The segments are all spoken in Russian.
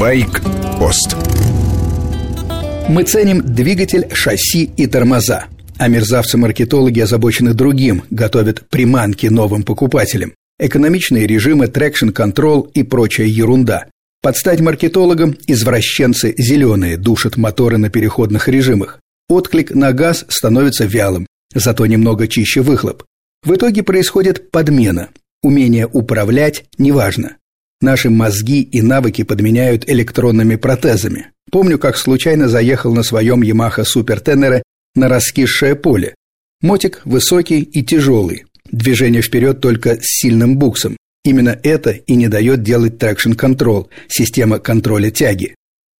Байк-пост Мы ценим двигатель, шасси и тормоза. А мерзавцы-маркетологи озабочены другим, готовят приманки новым покупателям. Экономичные режимы, traction control и прочая ерунда. Под стать маркетологам извращенцы зеленые душат моторы на переходных режимах. Отклик на газ становится вялым, зато немного чище выхлоп. В итоге происходит подмена. Умение управлять неважно. Наши мозги и навыки подменяют электронными протезами. Помню, как случайно заехал на своем Yamaha Super Tenere на раскисшее поле. Мотик высокий и тяжелый. Движение вперед только с сильным буксом. Именно это и не дает делать traction control, система контроля тяги.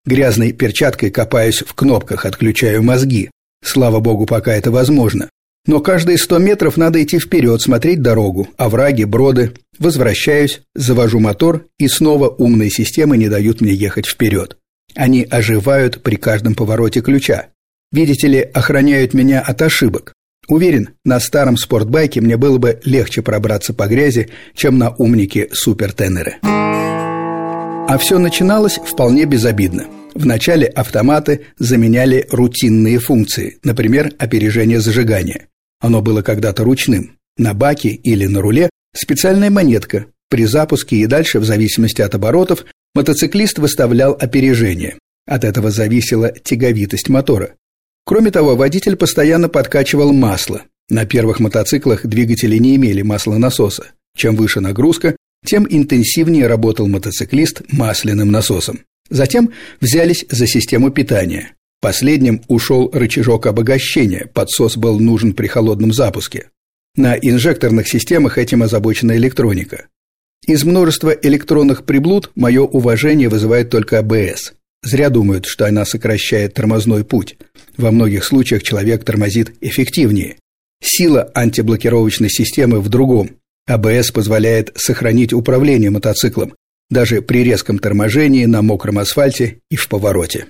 Грязной перчаткой копаюсь в кнопках, отключаю мозги. Слава богу, пока это возможно. Но каждые сто метров надо идти вперед, смотреть дорогу, овраги, броды. Возвращаюсь, завожу мотор, и снова умные системы не дают мне ехать вперед. Они оживают при каждом повороте ключа. Видите ли, охраняют меня от ошибок. Уверен, на старом спортбайке мне было бы легче пробраться по грязи, чем на умнике супертенеры. А все начиналось вполне безобидно. Вначале автоматы заменяли рутинные функции, например, опережение зажигания. Оно было когда-то ручным. На баке или на руле специальная монетка. При запуске и дальше, в зависимости от оборотов, мотоциклист выставлял опережение. От этого зависела тяговитость мотора. Кроме того, водитель постоянно подкачивал масло. На первых мотоциклах двигатели не имели маслонасоса. Чем выше нагрузка, тем интенсивнее работал мотоциклист масляным насосом. Затем взялись за систему питания. Последним ушел рычажок обогащения, подсос был нужен при холодном запуске. На инжекторных системах этим озабочена электроника. Из множества электронных приблуд мое уважение вызывает только АБС. Зря думают, что она сокращает тормозной путь. Во многих случаях человек тормозит эффективнее. Сила антиблокировочной системы в другом. АБС позволяет сохранить управление мотоциклом, даже при резком торможении на мокром асфальте и в повороте.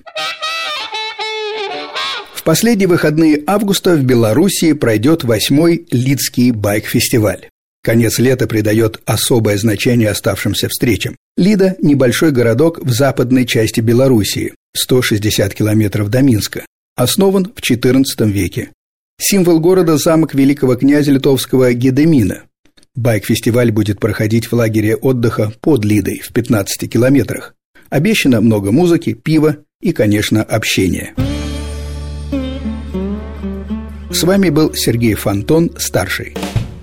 В последние выходные августа в Белоруссии пройдет восьмой Лидский байк-фестиваль. Конец лета придает особое значение оставшимся встречам. Лида – небольшой городок в западной части Белоруссии, 160 километров до Минска. Основан в XIV веке. Символ города – замок великого князя литовского Гедемина. Байк-фестиваль будет проходить в лагере отдыха под Лидой в 15 километрах. Обещано много музыки, пива и, конечно, общения. С вами был Сергей Фонтон, старший.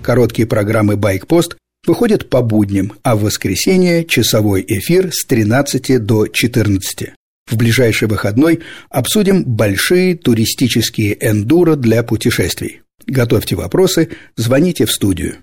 Короткие программы «Байкпост» выходят по будням, а в воскресенье часовой эфир с 13 до 14. В ближайший выходной обсудим большие туристические эндуро для путешествий. Готовьте вопросы, звоните в студию.